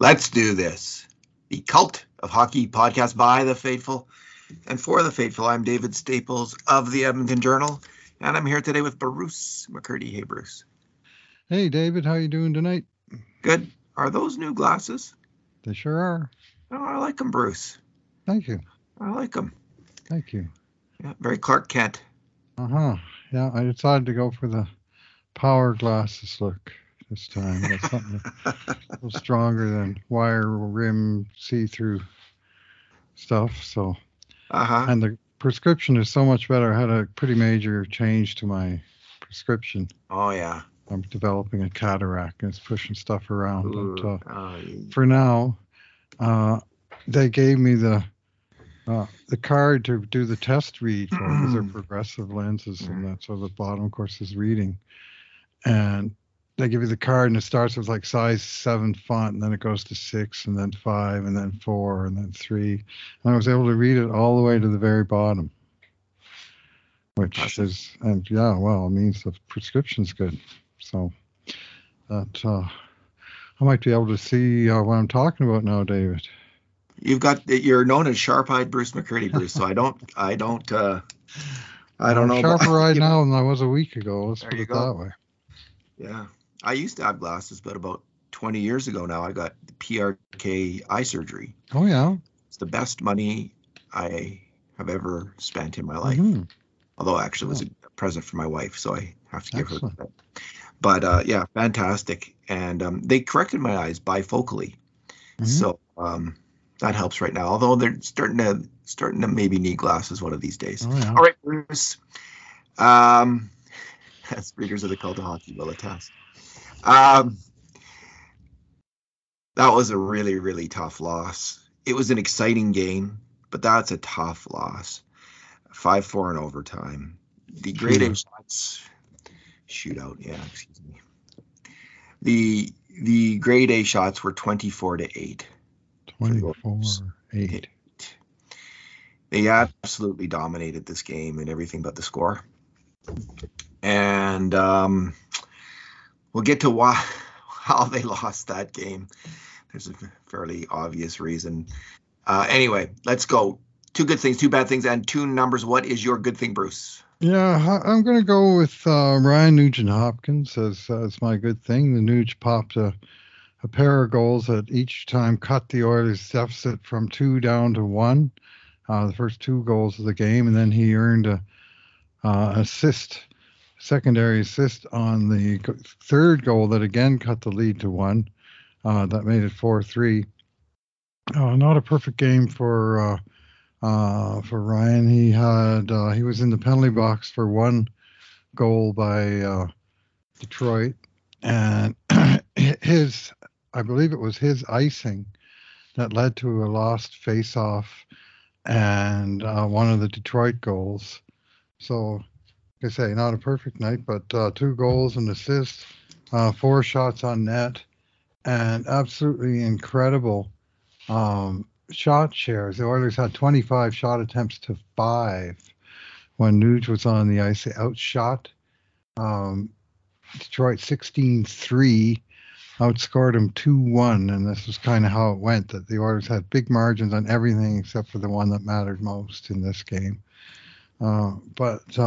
Let's do this. The Cult of Hockey podcast by the faithful and for the faithful. I'm David Staples of the Edmonton Journal, and I'm here today with Bruce McCurdy. Hey, Bruce. Hey, David. How you doing tonight? Good. Are those new glasses? They sure are. Oh, I like them, Bruce. Thank you. I like them. Thank you. Yeah, very Clark Kent. Uh huh. Yeah, I decided to go for the power glasses look this time. That's something a little stronger than wire rim see through stuff. So, Uh huh. and the prescription is so much better. I had a pretty major change to my prescription. Oh yeah. I'm developing a cataract and it's pushing stuff around. But uh, Ooh, oh, for now, uh, they gave me the uh, the card to do the test read for because they're progressive lenses, and that's so the bottom, of course, is reading. And they give you the card, and it starts with like size seven font, and then it goes to six, and then five, and then four, and then three. And I was able to read it all the way to the very bottom, which Impressive. is, and yeah, well, it means the prescription's good. So that uh, I might be able to see uh, what I'm talking about now, David. You've got you're known as sharp-eyed Bruce McCurdy, Bruce. So I don't I don't uh I don't know. I'm about- sharper right you know, now than I was a week ago. Let's There put it go. that way. Yeah. I used to have glasses, but about 20 years ago now I got PRK eye surgery. Oh yeah. It's the best money I have ever spent in my life. Mhm. Although actually it was a present for my wife, so I have to give her that. But uh, yeah, fantastic. And um, they corrected my eyes bifocally. Mhm. So um, that helps right now. Although they're starting to starting to maybe need glasses one of these days. Oh yeah. All right, Bruce. Um, as readers of the cult of hockey will attest. Um, that was a really, really tough loss. It was an exciting game, but that's a tough loss. Five four in overtime. The grade A Shootout. shots shootout, yeah, excuse me. The the grade A shots were twenty four to eight. Twenty-four, eight. They absolutely dominated this game and everything but the score. And um, we'll get to why how they lost that game. There's a fairly obvious reason. Uh, anyway, let's go. Two good things, two bad things, and two numbers. What is your good thing, Bruce? Yeah, I'm going to go with uh, Ryan Nugent Hopkins as as my good thing. The Nuge popped a, a pair of goals that each time cut the Oilers' deficit from two down to one. Uh, the first two goals of the game, and then he earned a uh, assist, secondary assist on the third goal that again cut the lead to one. Uh, that made it four three. Uh, not a perfect game for. Uh, uh, for Ryan. He had uh, he was in the penalty box for one goal by uh, Detroit, and his I believe it was his icing that led to a lost face-off and one of the Detroit goals. So, I say, not a perfect night, but uh, two goals and assists, uh, four shots on net, and absolutely incredible um, shot shares. The Oilers had 25 shot attempts to five when Nuge was on the ice. They outshot um, Detroit 16 3, outscored them 2 1. And this was kind of how it went that the Oilers had big margins on everything except for the one that mattered most in this game. Uh, but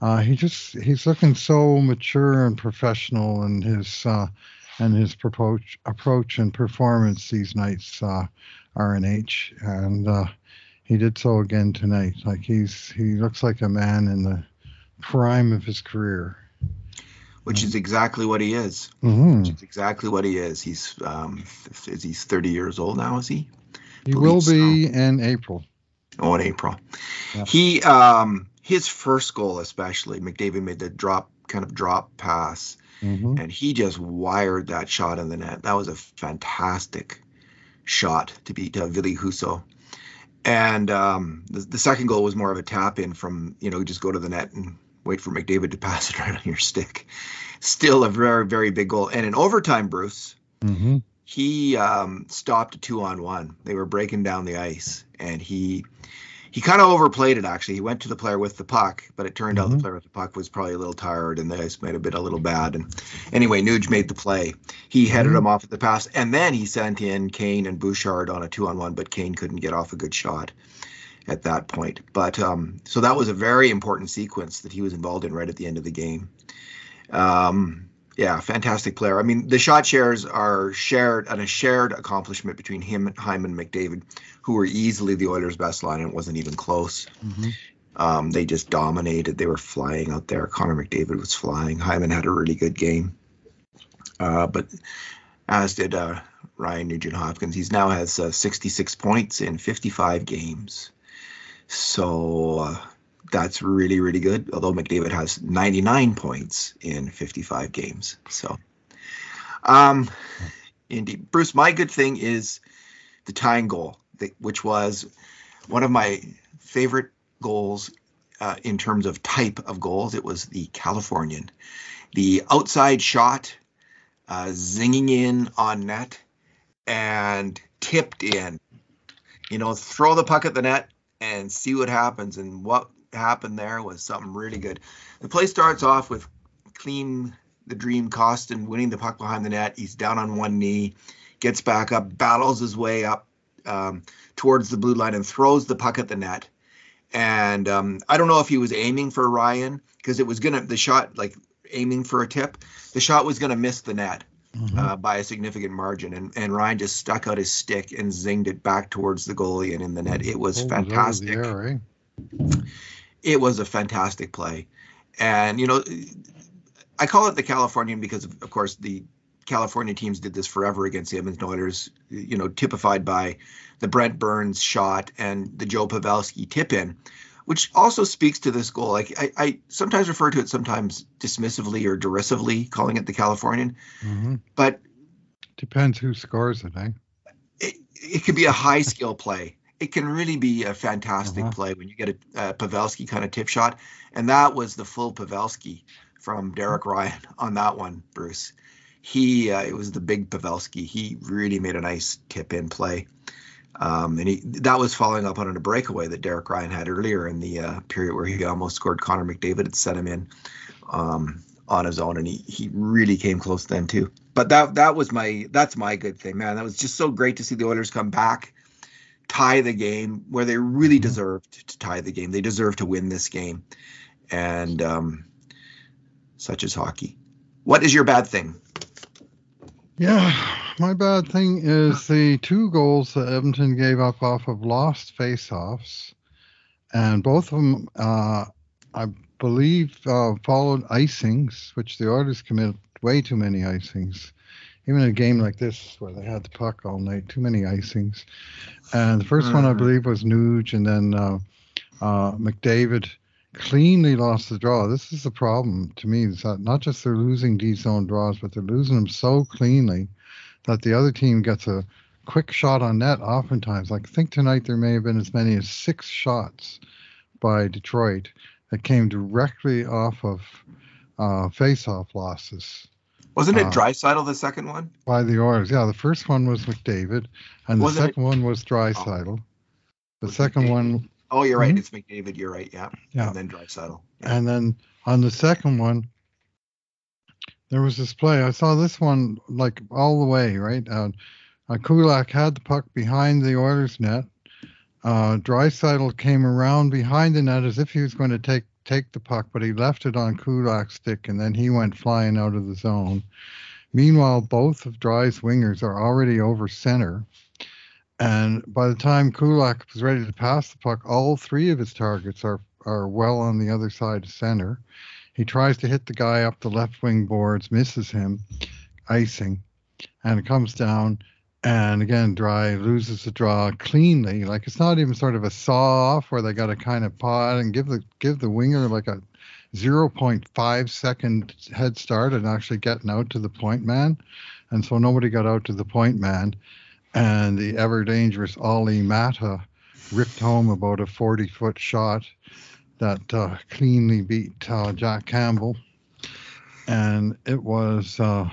uh, he just he's looking so mature and professional in his uh, and his approach approach and performance these nights. Uh, RNH, and uh, he did so again tonight. Like he's he looks like a man in the prime of his career. Which is exactly what he is. hmm Which is exactly what he is. He's um, is he's 30 years old now? Is he? He will so. be in April. Oh, in April. Yeah. He um his first goal especially, McDavid made the drop kind of drop pass hmm and he just wired that shot in the net. That was a fantastic shot to beat uh, Ville Husso. And um, the, the second goal was more of a tap in from, you know, just go to the net and wait for McDavid to pass it right on your stick. Still a very, very big goal. And in overtime, Bruce, hmm he um, stopped a two on one. They were breaking down the ice, and he he kind of overplayed it actually. He went to the player with the puck, but it turned out the Mhm. player with the puck was probably a little tired and the ice might have been a little bad. And anyway, Nuge made the play. He headed Mhm. him off at the pass, and then he sent in Kane and Bouchard on a two on one, but Kane couldn't get off a good shot at that point. But um, so that was a very important sequence that he was involved in right at the end of the game. Um, yeah, fantastic player. I mean, the shot shares are shared and a shared accomplishment between him, and Hyman, McDavid, who were easily the Oilers' best line, and it wasn't even close. Mhm. Um, they just dominated. They were flying out there. Connor McDavid was flying. Hyman had a really good game, uh, but as did uh, Ryan Nugent Hopkins. He's now has uh, 66 points in 55 games, so uh, that's really really good. Although McDavid has 99 points in 55 games, so um, indeed, Bruce. My good thing is the tying goal, which was one of my favorite goals uh, in terms of type of goals. It was the Californian, the outside shot, uh, zinging in on net and tipped in. You know, throw the puck at the net and see what happens. And what happened there was something really good. The play starts off with Klim the dream Kostin winning the puck behind the net. He's down on one knee, gets back up, battles his way up um, towards the blue line and throws the puck at the net. And um, I don't know if he was aiming for Ryan because it was gonna the shot like aiming for a tip. The shot was gonna miss the net Mhm. uh, by a significant margin, and and Ryan just stuck out his stick and zinged it back towards the goalie and in the net. It was Pulled it out of the fantastic? It was a fantastic play. And, you know, I call it the Californian because, of, of course, the California teams did this forever against the Edmonton Oilers, you know, typified by the Brent Burns shot and the Joe Pavelski tip in, which also speaks to this goal. Like, I, I sometimes refer to it sometimes dismissively or derisively, calling it the Californian, Mhm. but Depends who scores it, eh? it, it could be a high skill play. It can really be a fantastic Uh-huh. play when you get a, a Pavelski kind of tip shot, and that was the full Pavelski from Derek Ryan on that one, Bruce. He uh, it was the big Pavelski. He really made a nice tip in play, um, and he that was following up on a breakaway that Derek Ryan had earlier in the uh, period where he almost scored. Connor McDavid had set him in um, on his own, and he he really came close then too. But that that was my that's my good thing, man. That was just so great to see the Oilers come back, tie the game where they really Mhm. deserved to tie the game. They deserve to win this game, and um, such is hockey. What is your bad thing? Yeah, my bad thing is the two goals that Edmonton gave up off of lost faceoffs, and both of them, uh, I believe, uh, followed icings, which the Oilers committed way too many icings. Even in a game like this, where they had the puck all night, too many icings. And the 1st one, I Mhm. believe, was Nuge, and then uh, uh, McDavid cleanly lost the draw. This is the problem to me. Is that not just they're losing D zone draws, but they're losing them so cleanly that the other team gets a quick shot on net oftentimes. Like I think tonight there may have been as many as six shots by Detroit that came directly off of uh, face-off losses Wasn't it Uh, Draisaitl the second one? by the Oilers. Yeah, the first one was McDavid, and the Wasn't it- second one was Draisaitl. The Was second McDavid. one Oh, you're right. Mhm. It's McDavid. You're right. Yeah. Yeah. And then Draisaitl. And then on the second one, there was this play. I saw this one like all the way, right? Uh, uh, Kulak had the puck behind the Oilers net. Uh, Draisaitl came around behind the net as if he was going to take take the puck, but he left it on Kulak's stick, and then he went flying out of the zone. Meanwhile, both of Dry's wingers are already over center. And by the time Kulak was ready to pass the puck, all three of his targets are, are well on the other side of center. He tries to hit the guy up the left wing boards, misses him, icing, and comes down. And again, Dry loses the draw cleanly. Like it's not even sort of a saw off where they got to kind of pod and give the give the winger like a 0.5 second head start and actually getting out to the point man. And so nobody got out to the point man and the ever dangerous Olli Maatta ripped home about a 40 foot shot that uh, cleanly beat uh, Jack Campbell. And it was, uh,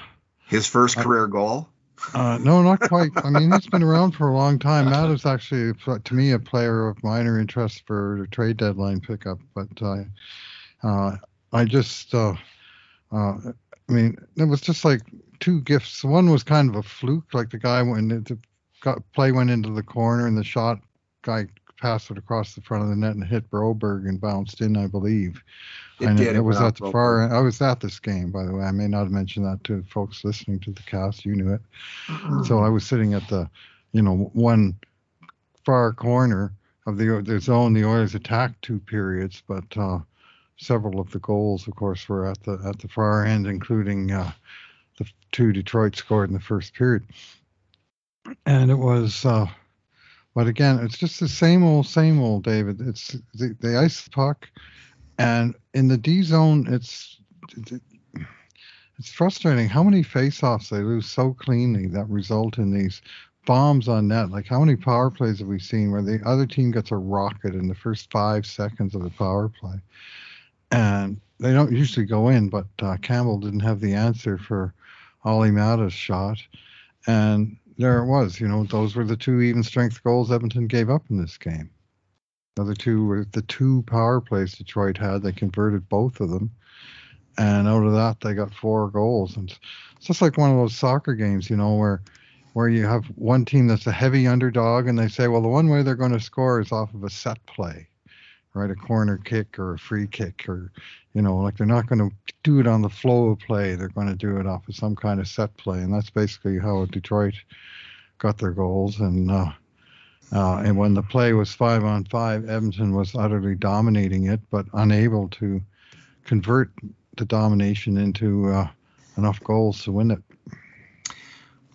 His first I- career goal. Uh, no, not quite. I mean, he's been around for a long time. Matt is actually, to me, a player of minor interest for trade deadline pickup. But uh, uh, I just, uh, uh, I mean, it was just like two gifts. One was kind of a fluke, like the guy when the play went into the corner and the shot guy passed it across the front of the net and hit Broberg and bounced in, I believe. It and did. It, it was at the far. end. I was at this game, by the way. I may not have mentioned that to folks listening to the cast. You knew it. So I was sitting at the, you know, one far corner of the the zone. The Oilers attacked two periods, but uh, several of the goals, of course, were at the at the far end, including uh, the two Detroit scored in the first period. And it was. Uh, but again, it's just the same old, same old, David. It's the, ice puck, and in the D zone, it's it's frustrating how many faceoffs they lose so cleanly that result in these bombs on net. Like how many power plays have we seen where the other team gets a rocket in the first five seconds of the power play, and they don't usually go in. But uh, Campbell didn't have the answer for Olli Maatta's shot, and there it was. You know, those were the two even strength goals Edmonton gave up in this game. The other two were the two power plays Detroit had. They converted both of them. And out of that, they got four goals. And it's just like one of those soccer games, you know, where where you have one team that's a heavy underdog and they say, well, the one way they're going to score is off of a set play, right? A corner kick or a free kick or, you know, like they're not going to do it on the flow of play. They're going to do it off of some kind of set play. And that's basically how Detroit got their goals. And, uh, uh, and when the play was five on five, Edmonton was utterly dominating it, but unable to convert the domination into uh, enough goals to win it.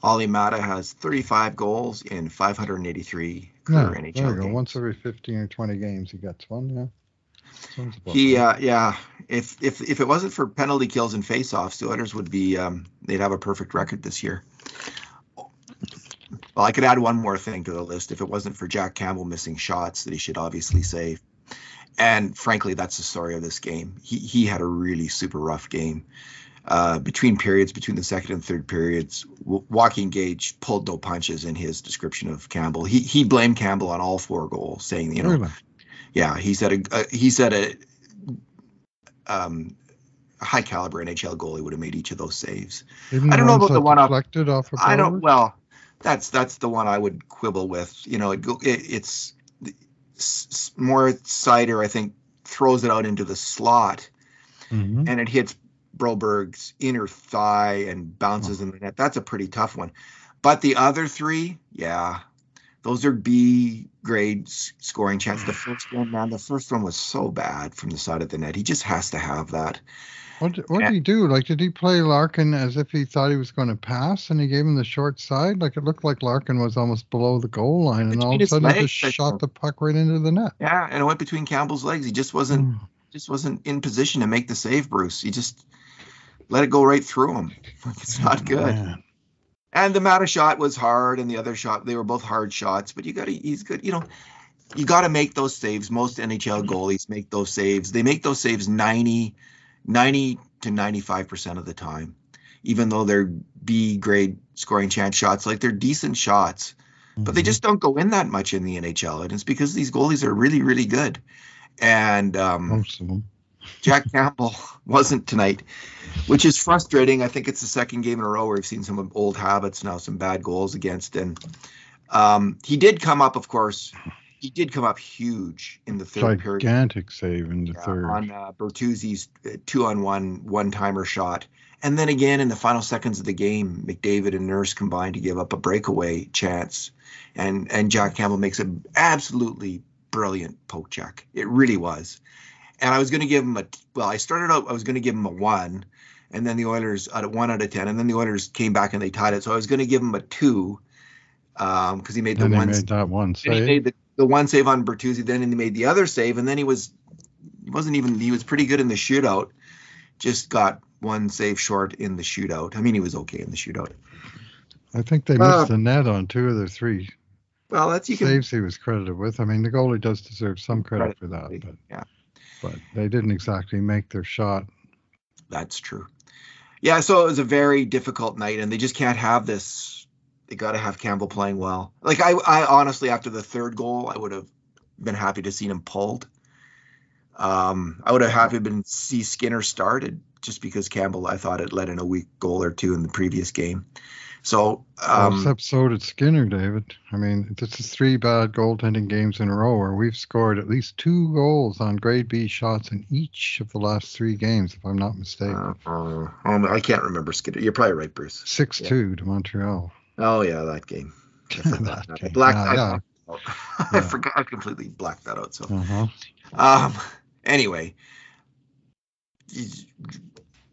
Olli Maatta has 35 goals in 583 yeah, NHL there you go. games. Once every 15 or 20 games, he gets one. Yeah. He, uh, yeah. If if if it wasn't for penalty kills and faceoffs, the Oilers would be um, they'd have a perfect record this year. Well, I could add one more thing to the list. If it wasn't for Jack Campbell missing shots that he should obviously save, and frankly, that's the story of this game. He he had a really super rough game. Uh, between periods, between the second and third periods, Joaquin Gage pulled no punches in his description of Campbell. He he blamed Campbell on all four goals, saying you know, really? yeah, he said a, a he said a um, high caliber NHL goalie would have made each of those saves. Even I don't know about the one off. off I don't. Well, that's that's the one I would quibble with. You know, it, it, it's, it's Mo Seider. I think, throws it out into the slot, mm-hmm. and it hits Broberg's inner thigh and bounces oh. in the net. That's a pretty tough one. But the other three, yeah, those are B grade scoring chance. The first one, man, the first one was so bad from the side of the net. He just has to have that. What what did he do? Like, did he play Larkin as if he thought he was going to pass, and he gave him the short side? Like, it looked like Larkin was almost below the goal line, and all of a sudden he just shot the puck right into the net. Yeah, and it went between Campbell's legs. He just wasn't mm. just wasn't in position to make the save, Bruce. He just let it go right through him. it's not good. And the Maatta shot was hard, and the other shot they were both hard shots. But you got to he's good. You know, you got to make those saves. Most NHL goalies make those saves. They make those saves ninety. 90 to 95% of the time, even though they're B grade scoring chance shots, like they're decent shots, mm-hmm. but they mm-hmm. just don't go in that much in the NHL. And it's because these goalies are really, really good. And um, most of them. Jack Campbell wasn't tonight, which is frustrating. I think it's the second game in a row where we've seen some old habits now, some bad goals against. And um, he did come up, of course, he did come up huge in the third Gigantic period. Gigantic save in the yeah, third. On uh, Bertuzzi's uh, two on one one timer shot. And then again in the final seconds of the game, McDavid and Nurse combined to give up a breakaway chance. And and Jack Campbell makes an absolutely brilliant poke check. It really was. And I was going to give him a well, I started out I was going to give him a 1 and then the Oilers at a 1 out of 10 and then the Oilers came back and they tied it. So I was going to give him a 2 um because he made the one made that one save. He made the the one save on Bertuzzi, then he made the other save, and then he was he wasn't even he was pretty good in the shootout. Just got one save short in the shootout. I mean, he was okay in the shootout. I think they missed uh, the net on two of the three. Well, that's you saves can, he was credited with. I mean, the goalie does deserve some credit, credit for that, but yeah, but they didn't exactly make their shot. That's true. Yeah, so it was a very difficult night, and they just can't have this they got to have Campbell playing well. Like I, I honestly after the third goal, I would have been happy to see him pulled. Um, I would have happy been see Skinner started just because Campbell I thought had let in a weak goal or two in the previous game. So um, except so did Skinner, David. I mean, this is three bad goaltending games in a row where we've scored at least two goals on grade B shots in each of the last three games, if I'm not mistaken. Uh, uh, I can't remember Skinner. You're probably right, Bruce. Six yeah. two to Montreal. Oh yeah, that game. that game. Black. Yeah, I, yeah. I, I forgot. I completely blacked that out. So. Uh-huh. Um. Anyway,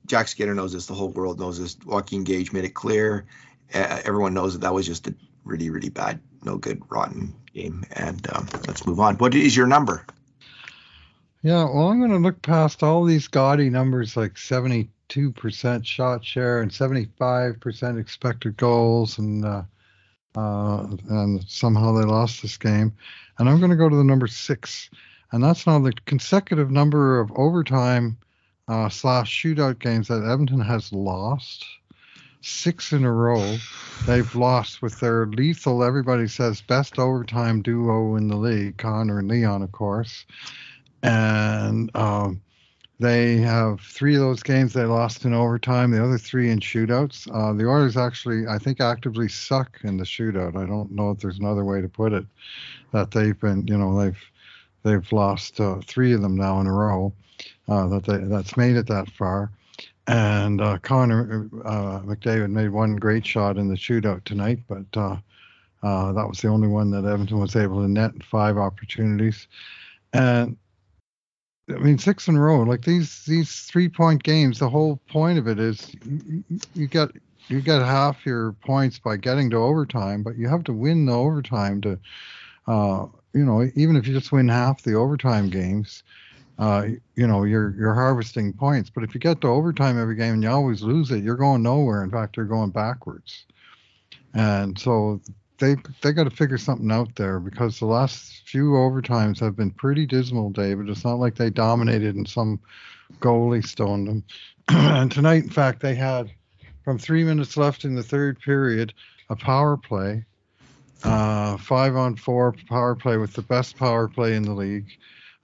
Jack Skinner knows this. The whole world knows this. Joaquin Gage made it clear. Everyone knows that that was just a really, really bad, no good, rotten game. And um, let's move on. What is your number? Yeah, well, I'm going to look past all these gaudy numbers like 72% shot share and 75% expected goals, and uh, uh, and somehow they lost this game. And I'm going to go to the number six, and that's now the consecutive number of overtime uh, slash shootout games that Edmonton has lost. Six in a row. They've lost with their lethal, everybody says, best overtime duo in the league, Connor and Leon, of course. And um, they have three of those games they lost in overtime, the other three in shootouts. Uh, the Oilers actually, I think, actively suck in the shootout. I don't know if there's another way to put it. That they've been, you know, they've they've lost uh, three of them now in a row uh, that they, that's made it that far. And uh, Connor uh, McDavid made one great shot in the shootout tonight, but uh, uh, that was the only one that Edmonton was able to net five opportunities. And I mean, six in a row. Like these these three point games, the whole point of it is you, get you get half your points by getting to overtime, but you have to win the overtime to, uh, you know, even if you just win half the overtime games, uh, you know, you're you're harvesting points. But if you get to overtime every game and you always lose it, you're going nowhere. In fact, you're going backwards. And so they they got to figure something out there because the last few overtimes have been pretty dismal, David. It's not like they dominated and some goalie stoned them. and tonight, in fact, they had from three minutes left in the third period a power play, uh, five on four power play with the best power play in the league.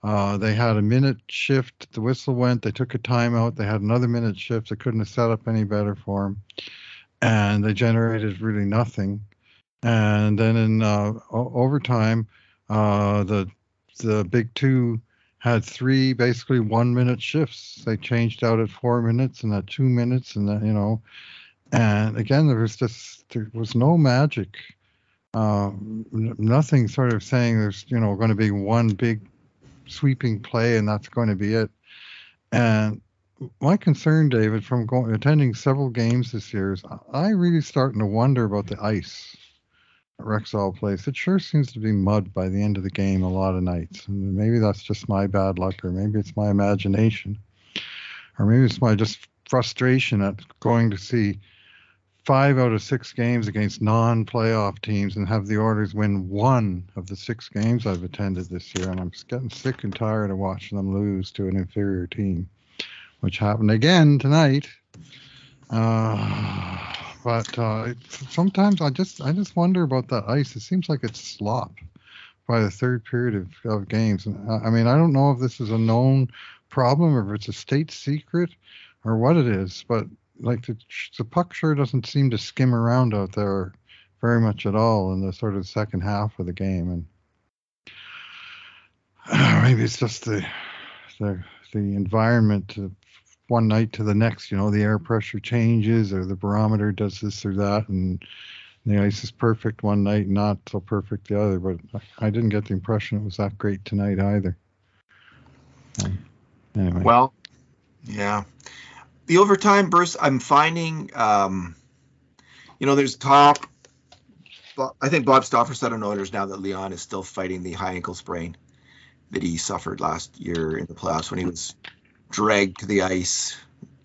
Uh, they had a minute shift. The whistle went. They took a timeout. They had another minute shift. They couldn't have set up any better for them. And they generated really nothing. And then in uh, overtime, uh, the the big two had three basically one minute shifts. They changed out at four minutes and at two minutes, and you know, and again there was just there was no magic. Uh, nothing sort of saying there's you know going to be one big sweeping play and that's going to be it. And my concern, David, from going, attending several games this year is I really starting to wonder about the ice at Rexall Place. It sure seems to be mud by the end of the game a lot of nights. And maybe that's just my bad luck, or maybe it's my imagination, or maybe it's my just frustration at going to see five out of six games against non-playoff teams and have the Oilers win one of the six games I've attended this year, and I'm getting sick and tired of watching them lose to an inferior team, which happened again tonight. Uh, but uh, sometimes I just I just wonder about that ice. It seems like it's slop by the third period of, of games. And I mean, I don't know if this is a known problem or if it's a state secret or what it is, but like the, the puck sure doesn't seem to skim around out there very much at all in the sort of second half of the game, and maybe it's just the the the environment one night to the next. You know, the air pressure changes, or the barometer does this or that, and the ice is perfect one night, not so perfect the other. But I didn't get the impression it was that great tonight either. Um, anyway. Well, yeah the overtime burst, I'm finding, um, you know, there's talk. I think Bob Stauffer said on Oilers now that Leon is still fighting the high ankle sprain that he suffered last year in the playoffs when he was dragged to the ice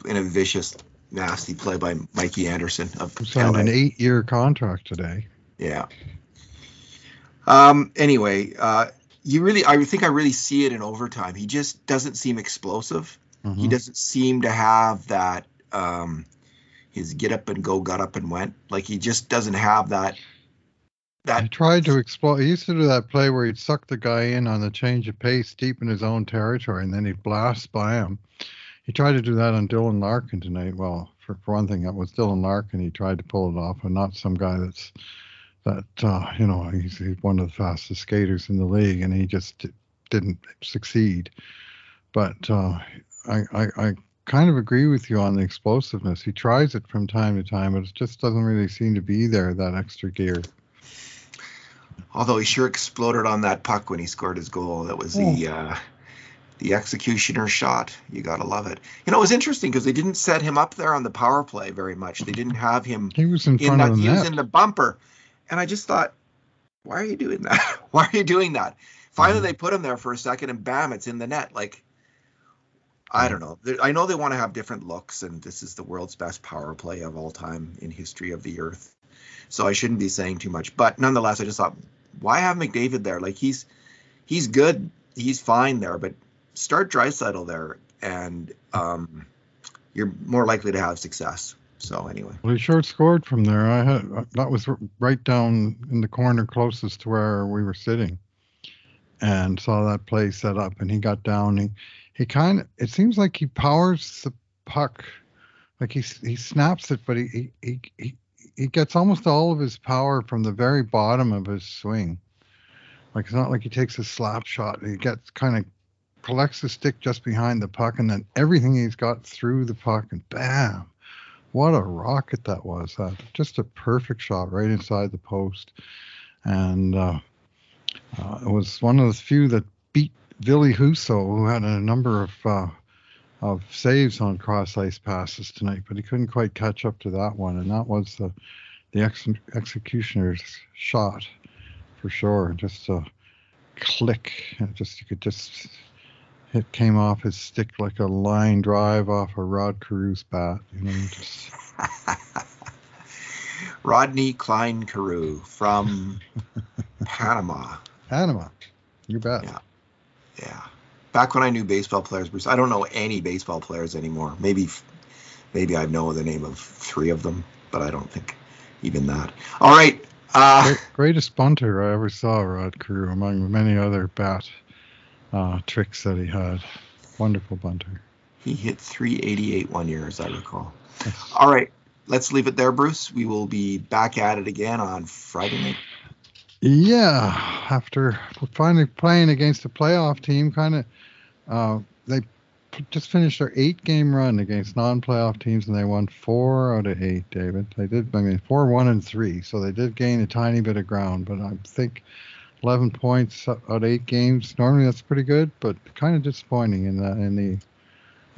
in a vicious, nasty play by Mikey Anderson of signed an eight-year contract today. Yeah. Um. Anyway, uh, you really, I think I really see it in overtime. He just doesn't seem explosive. Mm-hmm. He doesn't seem to have that. Um, his get up and go, got up and went. Like he just doesn't have that. That He tried to explode. He used to do that play where he'd suck the guy in on the change of pace deep in his own territory, and then he'd blast by him. He tried to do that on Dylan Larkin tonight. Well, for, for one thing, that was Dylan Larkin. He tried to pull it off, and not some guy that's that uh, you know he's, he's one of the fastest skaters in the league, and he just d- didn't succeed. But uh, I, I I kind of agree with you on the explosiveness. He tries it from time to time, but it just doesn't really seem to be there. That extra gear. although he sure exploded on that puck when he scored his goal. That was the uh, the executioner shot. You gotta love it. You know, it was interesting because they didn't set him up there on the power play very much. They didn't have him He was in in front that of the he was in the bumper, and I just thought, why are you doing that? why are you doing that? Finally, Mhm. they put him there for a second, and bam, it's in the net. Like. I don't know. I know they want to have different looks, and this is the world's best power play of all time in history of the earth. So I shouldn't be saying too much. But nonetheless, I just thought, why have McDavid there? Like he's he's good, he's fine there, but start Draisaitl there, and um, you're more likely to have success. So anyway, Well, he short scored from there. I had that was right down in the corner closest to where we were sitting, and saw that play set up. And he got down. He he kind of it seems like he powers the puck, like he he snaps it, but he he he. he gets almost all of his power from the very bottom of his swing. Like it's not like he takes a slap shot. He gets kind of collects the stick just behind the puck, and then everything he's got through the puck, and bam! What a rocket that was! Just a perfect shot right inside the post, and uh, uh, it was one of the few that beat Ville Husso, who had a number of uh, of saves on cross ice passes tonight, but he couldn't quite catch up to that one, and that was the the ex- executioner's shot for sure. Just a click, just you could just it came off his stick like a line drive off a Rod Carews bat. You know, just Rodney Cline Carew from Panama. Panama. You bet. Yeah. Yeah. Back when I knew baseball players, Bruce, I don't know any baseball players anymore. Maybe, maybe I know the name of three of them, but I don't think even that. All right. Uh, greatest bunter I ever saw, Rod Carew, among many other bat uh, tricks that he had. Wonderful bunter. he hit 388 one year, as I recall. All right. Let's leave it there, Bruce. We will be back at it again on Friday night. Yeah, after finally playing against a playoff team, kind of, uh, they just finished their eight-game run against non-playoff teams, and they won four out of eight. David, they did. I mean, four, one, and three, so they did gain a tiny bit of ground. But I think 11 points out of eight games. Normally, that's pretty good, but kind of disappointing in that in the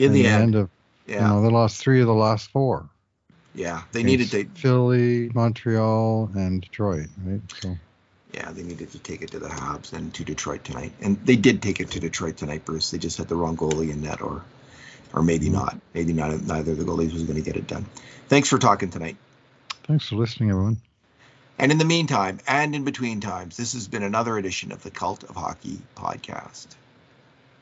In the end, of yeah, you know they lost three of the last four. yeah, they needed to, Philly, Montreal, and Detroit. Right, so. Yeah, they needed to take it to the Habs and to Detroit tonight, and they did take it to Detroit tonight, Bruce. They just had the wrong goalie in net, or, or maybe mm-hmm. not. Maybe not. Neither of the goalies was going to get it done. Thanks for talking tonight. Thanks for listening, everyone. And in the meantime, and in between times, this has been another edition of the Cult of Hockey podcast.